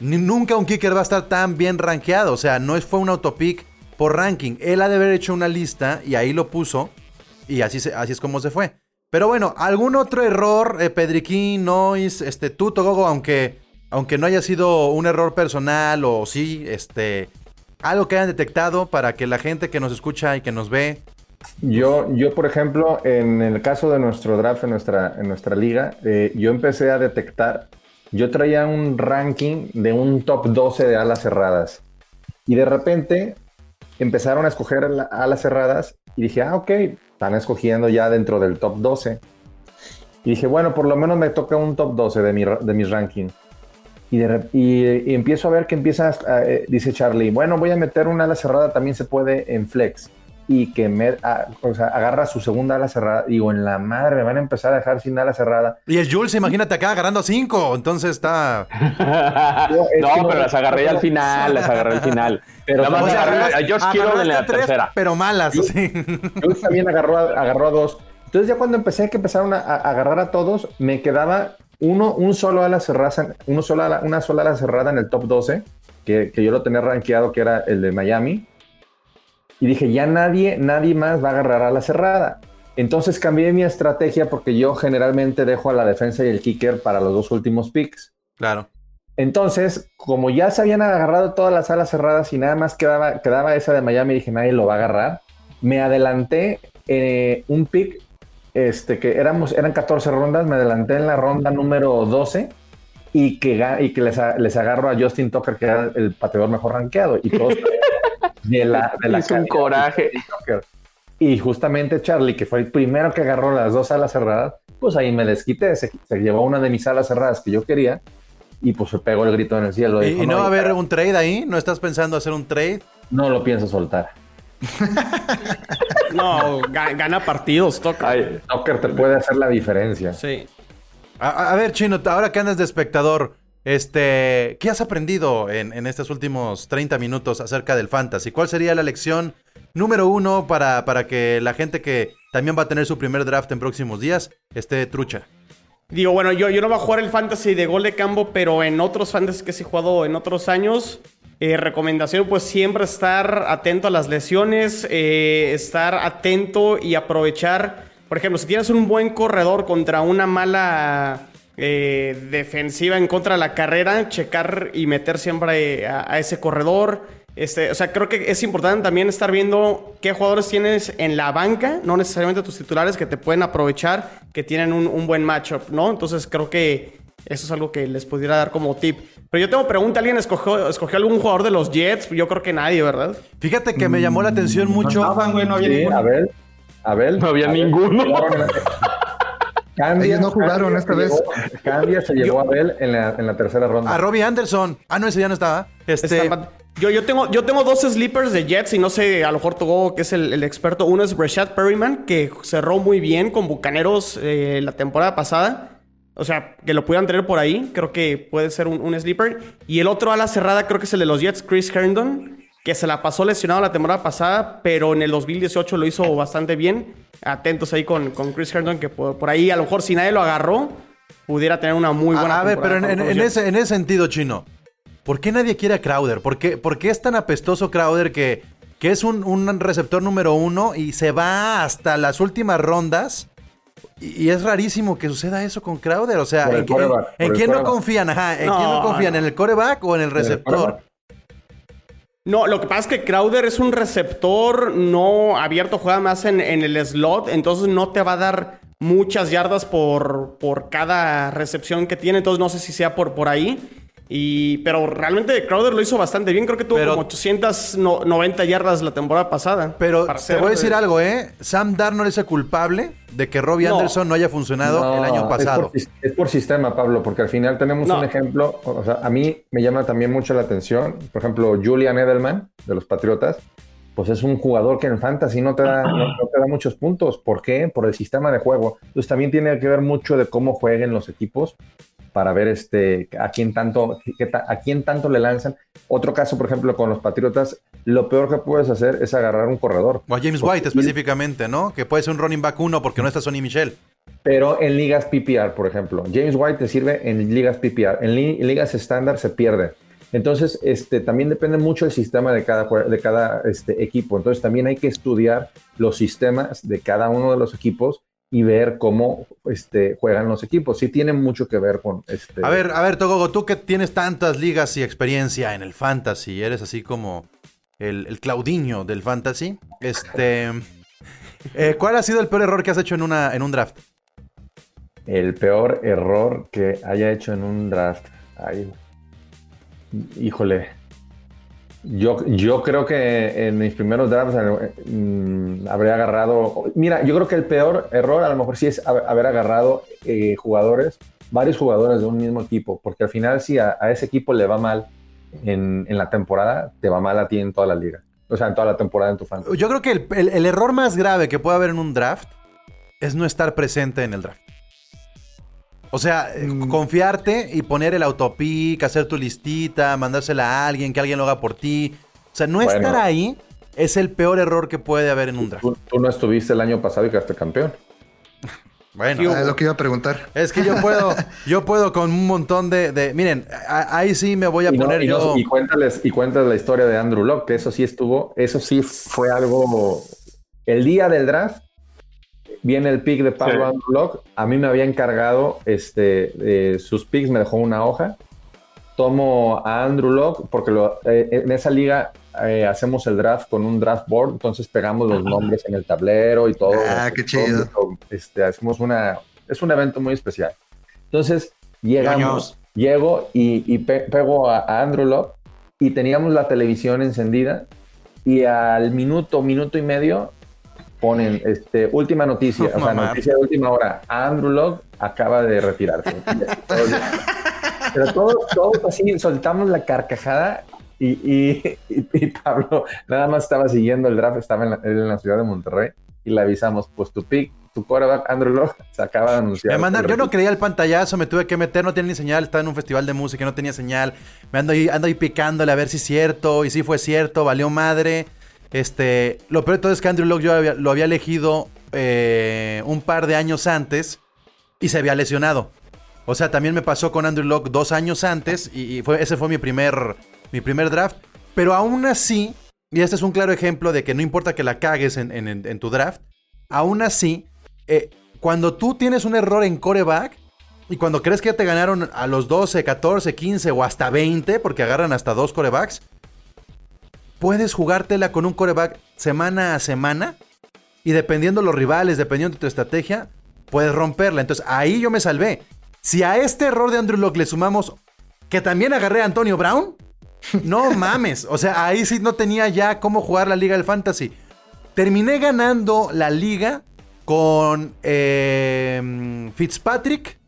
nunca un kicker va a estar tan bien rankeado. O sea, no fue un autopick por ranking. Él ha de haber hecho una lista y ahí lo puso y así, así es como se fue. Pero bueno, algún otro error, eh, Pedriquín, Noise, este, tú, Togogo, aunque, aunque no haya sido un error personal o sí, este, algo que hayan detectado para que la gente que nos escucha y que nos ve. Yo, yo por ejemplo, en el caso de nuestro draft en nuestra, en nuestra liga, eh, yo empecé a detectar, yo traía un ranking de un top 12 de alas cerradas. Y de repente empezaron a escoger alas cerradas y dije, ah, ok, están escogiendo ya dentro del top 12. Y dije, bueno, por lo menos me toca un top 12 de, mi, de mis rankings. Y, y, empiezo a ver que empieza, eh, dice Charlie, bueno, voy a meter una ala cerrada, también se puede en flex. Y que me o sea, agarra su segunda ala cerrada. Digo, en la madre, me van a empezar a dejar sin ala cerrada. Y el Jules, imagínate acá agarrando cinco, entonces está. no, pero las agarré al final, las agarré al final. Pero Nada más agarré, a George Kittle en la tercera. Pero malas, sí. Jules también agarró a, agarró a dos. Entonces ya cuando empecé que empezaron a, agarrar a todos, me quedaba uno, un solo ala cerrada, uno sola, una sola ala cerrada en el top 12, que, que yo lo tenía rankeado, que era el de Miami. Y dije, ya nadie, nadie más va a agarrar a la cerrada. Entonces cambié mi estrategia porque yo generalmente dejo a la defensa y el kicker para los dos últimos picks. Claro. Entonces, como ya se habían agarrado todas las alas cerradas y nada más quedaba, quedaba esa de Miami, dije, nadie lo va a agarrar. Me adelanté eh, un pick, este, que éramos, eran 14 rondas, me adelanté en la ronda número 12 y que, y que les, les agarro a Justin Tucker, que era el pateador mejor rankeado. Y todos de la, de la un coraje. Y justamente Charlie, que fue el primero que agarró las dos alas cerradas, pues ahí me desquité, se, se llevó una de mis alas cerradas que yo quería y pues se pegó el grito en el cielo. ¿Y, no va a haber un trade ahí? ¿No estás pensando hacer un trade? No lo pienso soltar. no, gana partidos, Tucker. Tucker te puede hacer la diferencia. Sí. A, ver, Chino, ahora que andas de espectador, este, ¿qué has aprendido en, en, estos últimos 30 minutos acerca del fantasy? ¿Cuál sería la lección número uno para, para que la gente que también va a tener su primer draft en próximos días esté trucha? Digo, bueno, yo, yo no voy a jugar el fantasy de gol de campo, pero en otros fantasy que he jugado en otros años, eh, recomendación, pues siempre estar atento a las lesiones, eh, estar atento y aprovechar. Por ejemplo, si tienes un buen corredor contra una mala eh, defensiva en contra de la carrera, checar y meter siempre a ese corredor. Este, o sea, creo que es importante también estar viendo qué jugadores tienes en la banca, no necesariamente tus titulares que te pueden aprovechar, que tienen un, buen matchup, ¿no? Entonces creo que eso es algo que les pudiera dar como tip. Pero yo tengo pregunta, ¿alguien escogió, escogió algún jugador de los Jets? Yo creo que nadie, ¿verdad? Fíjate que me llamó la atención mucho. No, güey, no había ninguno. A ver, a ver. No había ninguno. Ellos no jugaron esta vez. Candia se llevó a Bell en la, en la, tercera ronda. A Robbie Anderson. Ah, no, ese ya no estaba. Este... Yo, yo, tengo, yo tengo dos sleepers de Jets y no sé, a lo mejor Togo, que es el, experto. Uno es Rashad Perryman, que cerró muy bien con Bucaneros eh, la temporada pasada. O sea, que lo pudieran tener por ahí. Creo que puede ser un, un sleeper. Y el otro a la cerrada creo que es el de los Jets, Chris Herndon que se la pasó lesionado la temporada pasada, pero en el 2018 lo hizo bastante bien. Atentos ahí con, con Chris Herndon, que por, ahí a lo mejor si nadie lo agarró, pudiera tener una muy buena. A, ver, pero en, ese, en ese sentido, chino, ¿por qué nadie quiere a Crowder? ¿Por qué, es tan apestoso Crowder que, que es un, receptor número uno y se va hasta las últimas rondas? Y, es rarísimo que suceda eso con Crowder. O sea, ¿en, quién no confían? Ajá, ¿en quién no confían? ¿En el coreback o en el receptor? No, lo que pasa es que Crowder es un receptor no abierto, juega más en, el slot, entonces no te va a dar muchas yardas por, por cada recepción que tiene, entonces no sé si sea por, por ahí. Y, pero realmente Crowder lo hizo bastante bien. Creo que tuvo como 890 yardas la temporada pasada. Pero te voy a decir algo, ¿eh? Sam Darnold es el culpable de que Robbie Anderson no haya funcionado el año pasado. Es por, sistema, Pablo, porque al final tenemos un ejemplo. O sea, a mí me llama también mucho la atención. Por ejemplo, Julian Edelman de los Patriotas. Pues es un jugador que en fantasy no te, da, no te da muchos puntos. ¿Por qué? Por el sistema de juego. Entonces también tiene que ver mucho de cómo jueguen los equipos para ver este, a, quién tanto, a quién tanto le lanzan. Otro caso, por ejemplo, con los Patriotas, lo peor que puedes hacer es agarrar un corredor. O a James White específicamente, ¿no? Que puede ser un running back uno porque no está Sonny Michel. Pero en ligas PPR, por ejemplo, James White te sirve en ligas PPR. En, ligas estándar se pierde. Entonces, este, también depende mucho del sistema de cada, de cada este, equipo. Entonces, también hay que estudiar los sistemas de cada uno de los equipos y ver cómo este, juegan los equipos. Sí tiene mucho que ver con este. A ver, a ver, Togogo, tú que tienes tantas ligas y experiencia en el fantasy, eres así como el, el Claudiño del fantasy. Este. Eh, ¿Cuál ha sido el peor error que has hecho en, una, en un draft? El peor error que haya hecho en un draft. Ay, híjole. Yo, yo creo que en mis primeros drafts mm, habría agarrado. Mira, yo creo que el peor error a lo mejor sí es haber agarrado eh, jugadores, varios jugadores de un mismo equipo, porque al final, si a, ese equipo le va mal en, la temporada, te va mal a ti en toda la liga. O sea, en toda la temporada en tu fan. Yo creo que el error más grave que puede haber en un draft es no estar presente en el draft. O sea, eh, mm. confiarte y poner el autopic, hacer tu listita, mandársela a alguien, que alguien lo haga por ti. O sea, no estar ahí es el peor error que puede haber en un draft. Tú, no estuviste el año pasado y quedaste campeón. Bueno, ah, es lo que iba a preguntar. Es que yo puedo, yo puedo con un montón de, miren, ahí sí me voy a poner yo. y cuéntales, y cuéntales la historia de Andrew Locke, que eso sí estuvo, eso sí fue algo. El día del draft, viene el pick de Pablo Andrew A mí me había encargado este, sus picks, me dejó una hoja. Tomo a Andrew Locke porque eh, en esa liga eh, hacemos el draft con un draft board, entonces pegamos los nombres en el tablero y todo. Ah, qué chido. Este, hacemos una, es un evento muy especial. Entonces, llegamos, llego y, pego a, a, Andrew Locke y teníamos la televisión encendida y al minuto, minuto y medio ponen este, última noticia, o sea, noticia de última hora. Andrew Locke acaba de retirarse. Pero todos, todos así soltamos la carcajada y, Pablo nada más estaba siguiendo el draft, estaba en la, ciudad de Monterrey y le avisamos, pues tu pick, tu quarterback Andrew Locke se acaba de anunciar. Me yo no creía el pantallazo, me tuve que meter, no tenía ni señal, estaba en un festival de música, no tenía señal. Me ando ahí, ando ahí picándole a ver si es cierto, y si fue cierto, valió madre. Este, lo peor de todo es que Andrew Locke yo lo había elegido eh, un par de años antes y se había lesionado. O sea, también me pasó con Andrew Locke dos años antes y, fue, ese fue mi primer, mi primer draft. Pero aún así, y este es un claro ejemplo de que no importa que la cagues en, tu draft, aún así, eh, cuando tú tienes un error en coreback y cuando crees que ya te ganaron a los 12, 14, 15 o hasta 20, porque agarran hasta dos corebacks, puedes jugártela con un coreback semana a semana y dependiendo los rivales, dependiendo de tu estrategia, puedes romperla. Entonces ahí yo me salvé. Si a este error de Andrew Locke le sumamos que también agarré a Antonio Brown, no mames. O sea, ahí sí no tenía ya cómo jugar la liga del fantasy. Terminé ganando la liga con eh, Fitzpatrick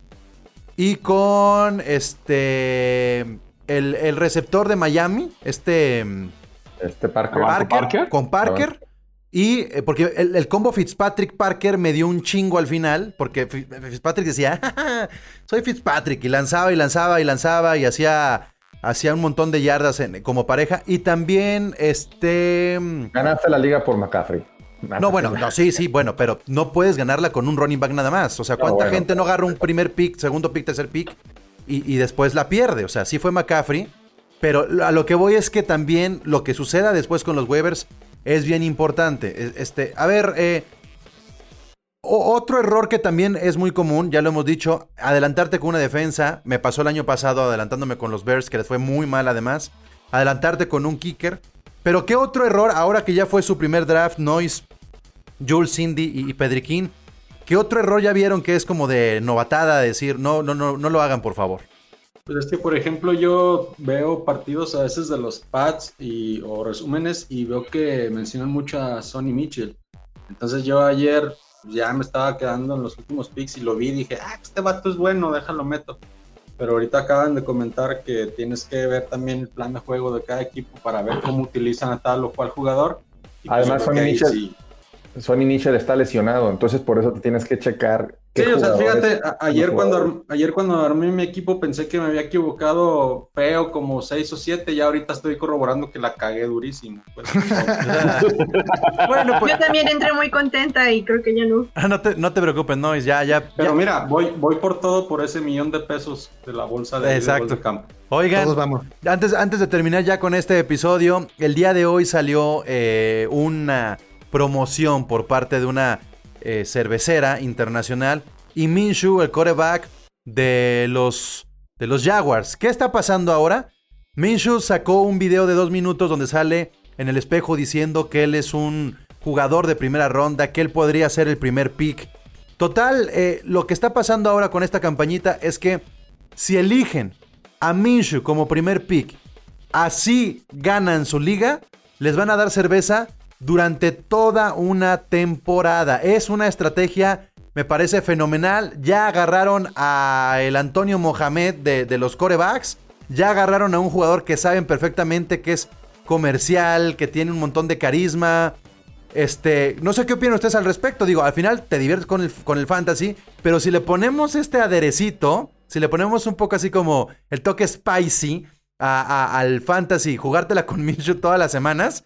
y con este el, receptor de Miami, este este Parker, Parker, con Parker. Y eh, porque el, combo Fitzpatrick Parker me dio un chingo al final, porque Fitzpatrick decía, soy Fitzpatrick, y lanzaba y lanzaba y lanzaba y hacía, hacía un montón de yardas como pareja. Y también, este... Ganaste la liga por McCaffrey. No, bueno, no, sí, sí, bueno, pero no puedes ganarla con un running back nada más. O sea, ¿cuánta gente no agarra un primer pick, segundo pick, tercer pick y, y, después la pierde? O sea, sí fue McCaffrey, pero a lo que voy es que también lo que suceda después con los waivers es bien importante. Este, a ver, eh, otro error que también es muy común, ya lo hemos dicho, adelantarte con una defensa. Me pasó el año pasado adelantándome con los Bears, que les fue muy mal además. Adelantarte con un kicker. Pero ¿qué otro error ahora que ya fue su primer draft, Noise, Jules, Cindy y, Pedriquín? ¿Qué otro error ya vieron que es como de novatada, decir, no, no, no, no lo hagan, por favor? Pues es que, por ejemplo, yo veo partidos a veces de los Pats y, o resúmenes y veo que mencionan mucho a Sonny Mitchell. Entonces yo ayer ya me estaba quedando en los últimos picks y lo vi y dije, ah, este vato es bueno, déjalo meto. Pero ahorita acaban de comentar que tienes que ver también el plan de juego de cada equipo para ver cómo utilizan a tal o cual jugador. Pues Además, Sonny Mitchell, Sonny Mitchell está lesionado, entonces por eso te tienes que checar Sí, o sea, fíjate, ayer cuando, ayer cuando armé mi equipo pensé que me había equivocado feo como seis o siete y ahorita estoy corroborando que la cagué durísimo. Pues. bueno, pues... Yo también entré muy contenta y creo que ya no. Ah, no, te, no te preocupes, no, ya, ya. Pero mira, voy, voy por todo por ese millón de pesos de la bolsa de, Exacto. campo. Oigan, vamos. Antes, antes de terminar ya con este episodio, el día de hoy salió eh, una promoción por parte de una eh, cervecera internacional. Y Minshu, el coreback de los, de los Jaguars. ¿Qué está pasando ahora? Minshu sacó un video de dos minutos donde sale en el espejo diciendo que él es un jugador de primera ronda, que él podría ser el primer pick. Total, eh, lo que está pasando ahora con esta campañita es que si eligen a Minshu como primer pick, así ganan su liga, les van a dar cerveza durante toda una temporada. Es una estrategia, me parece fenomenal. Ya agarraron a el Antonio Mohamed de, los corebacks. Ya agarraron a un jugador que saben perfectamente que es comercial, que tiene un montón de carisma. Este, no sé qué opinan ustedes al respecto. Digo, al final te diviertes con el, con el fantasy, pero si le ponemos este aderecito, si le ponemos un poco así como el toque spicy al fantasy, jugártela con Minshew todas las semanas,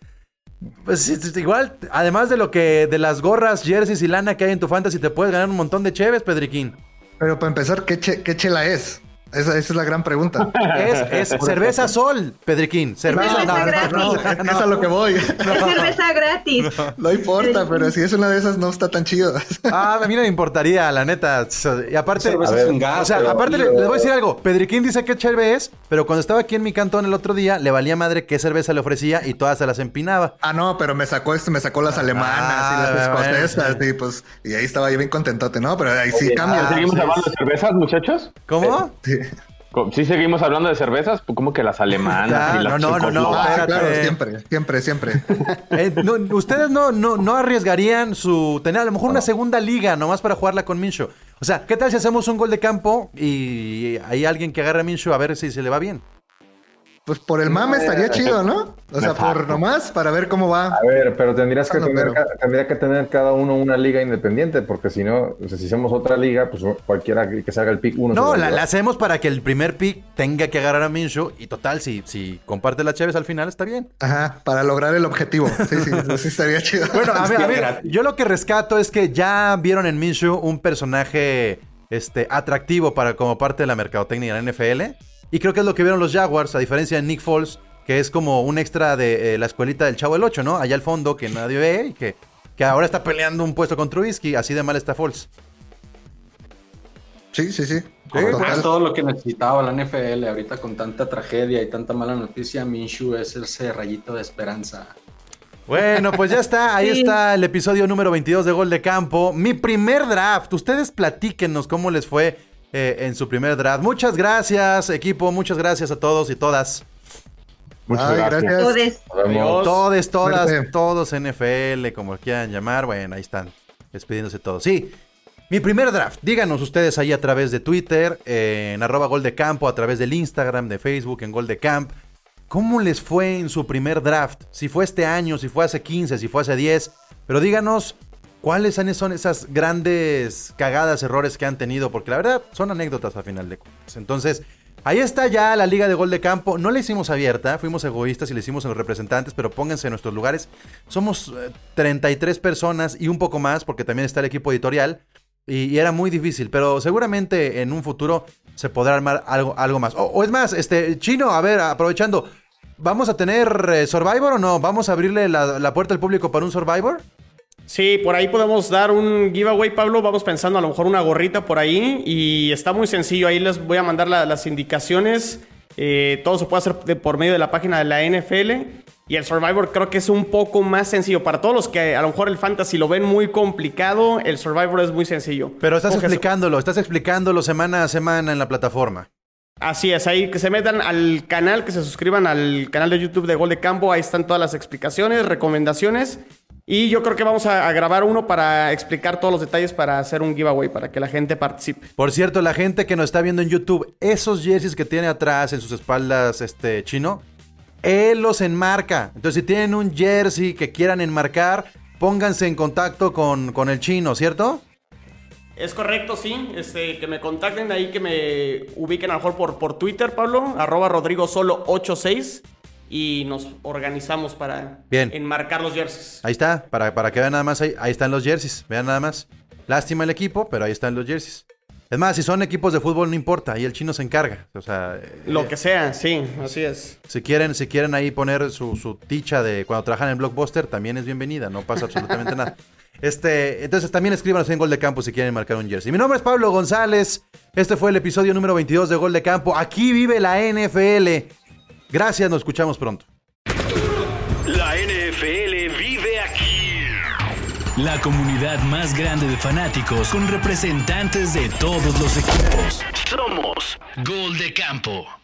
pues igual, además de lo que de las gorras, jerseys y lana que hay en tu fantasy, te puedes ganar un montón de cheves, Pedriquín. Pero para empezar, ¿qué, qué chela es? Esa, es la gran pregunta. Es, cerveza sol, Pedriquín. Cerveza, no, gratis. no, es a lo que voy. Es cerveza gratis. No, importa, pero si es una de esas no está tan chido. Ah, a mí no me importaría, la neta. Y aparte, o sea, aparte les, voy a decir algo. Pedriquín dice que chévere es, pero cuando estaba aquí en mi cantón el otro día, le valía madre qué cerveza le ofrecía y todas se las empinaba. Ah, no, pero me sacó esto, me sacó las alemanas y las ah, escocesas y pues, y ahí estaba yo bien contentote, ¿no? Pero ahí sí cambia. ¿Seguimos hablando de cervezas, muchachos? ¿Cómo? Sí. Si seguimos hablando de cervezas, pues como que las alemanas y las No, no, no, no, claro, siempre, siempre, siempre. Eh, ustedes no, no, no arriesgarían su tener a lo mejor una segunda liga nomás para jugarla con Minshew. O sea, ¿qué tal si hacemos un gol de campo y hay alguien que agarre a Minshew a ver si se le va bien? Pues por el mame estaría chido, ¿no? O sea, por nomás, para ver cómo va. A ver, pero tendrías que tener, tendría que tener cada uno una liga independiente, porque si no, o sea, si hacemos otra liga, pues cualquiera que se haga el pick uno. No, la, hacemos para que el primer pick tenga que agarrar a Minshew y total, si, si comparte las chaves al final, está bien. Ajá, para lograr el objetivo. Sí, sí, sí estaría chido. Bueno, a ver, a ver, yo lo que rescato es que ya vieron en Minshew un personaje este, atractivo para como parte de la mercadotecnia de la NFL. Y creo que es lo que vieron los Jaguars, a diferencia de Nick Foles, que es como un extra de eh, la escuelita del Chavo del 8, ¿no? Allá al fondo, que nadie ve y que, que ahora está peleando un puesto con Trubisky. Así de mal está Foles. Sí, sí, sí. Es todo lo que necesitaba la NFL ahorita con tanta tragedia y tanta mala noticia. Minshew es ese rayito de esperanza. Bueno, pues ya está. Ahí está el episodio número 22 de Gol de Campo. Mi primer draft. Ustedes platíquenos cómo les fue eh, en su primer draft. Muchas gracias, equipo. Muchas gracias a todos y todas. Muchas gracias. Todos. Todos, todas, todos NFL, como quieran llamar. Bueno, ahí están. despidiéndose todo. Sí, mi primer draft, díganos ustedes ahí a través de Twitter, en arroba gol de campo, a través del Instagram, de Facebook, en gol de camp. ¿Cómo les fue en su primer draft? Si fue este año, si fue hace 15, si fue hace 10. Pero díganos cuáles son esas grandes cagadas, errores que han tenido, porque la verdad son anécdotas a final de cuentas. Entonces, Ahí está ya la liga de gol de campo. No la hicimos abierta, fuimos egoístas y la hicimos en los representantes, pero pónganse en nuestros lugares. Somos 33 eh, personas y un poco más, porque también está el equipo editorial. Y, era muy difícil, pero seguramente en un futuro se podrá armar algo, algo más. O, es más, este, Chino, a ver, aprovechando, ¿vamos a tener eh, Survivor o no? ¿Vamos a abrirle la, puerta al público para un Survivor? Sí, por ahí podemos dar un giveaway, Pablo. Vamos pensando a lo mejor una gorrita por ahí. Y está muy sencillo. Ahí les voy a mandar las indicaciones. Eh, todo se puede hacer por medio de la página de la NFL. Y el Survivor creo que es un poco más sencillo. Para todos los que a lo mejor el Fantasy lo ven muy complicado, el Survivor es muy sencillo. Pero estás explicándolo, estás explicándolo semana a semana en la plataforma. Así es, ahí que se metan al canal, que se suscriban al canal de YouTube de Gol de Campo. Ahí están todas las explicaciones, recomendaciones. Y yo creo que vamos a, grabar uno para explicar todos los detalles para hacer un giveaway, para que la gente participe. Por cierto, la gente que nos está viendo en YouTube, esos jerseys que tiene atrás en sus espaldas este chino, él los enmarca. Entonces, si tienen un jersey que quieran enmarcar, pónganse en contacto con, con el chino, ¿cierto? Es correcto, sí. Este, que me contacten ahí, que me ubiquen a lo mejor por, por Twitter, Pablo, arroba Rodrigo Solo 86 y nos organizamos para enmarcar los jerseys. Ahí está, para, para que vean nada más ahí, ahí están los jerseys, vean nada más. Lástima el equipo, pero ahí están los jerseys. Es más, si son equipos de fútbol no importa, ahí el chino se encarga. O sea, lo que sea, sí, así es. Si quieren, si quieren ahí poner su, su ticha de cuando trabajan en Blockbuster, también es bienvenida, no pasa absolutamente nada. Este, entonces también escríbanos en Gol de Campo si quieren marcar un jersey. Mi nombre es Pablo González. Este fue el episodio número 22 de Gol de Campo. Aquí vive la NFL. Gracias, nos escuchamos pronto. La comunidad más grande de fanáticos con representantes de todos los equipos. Somos Gol de Campo.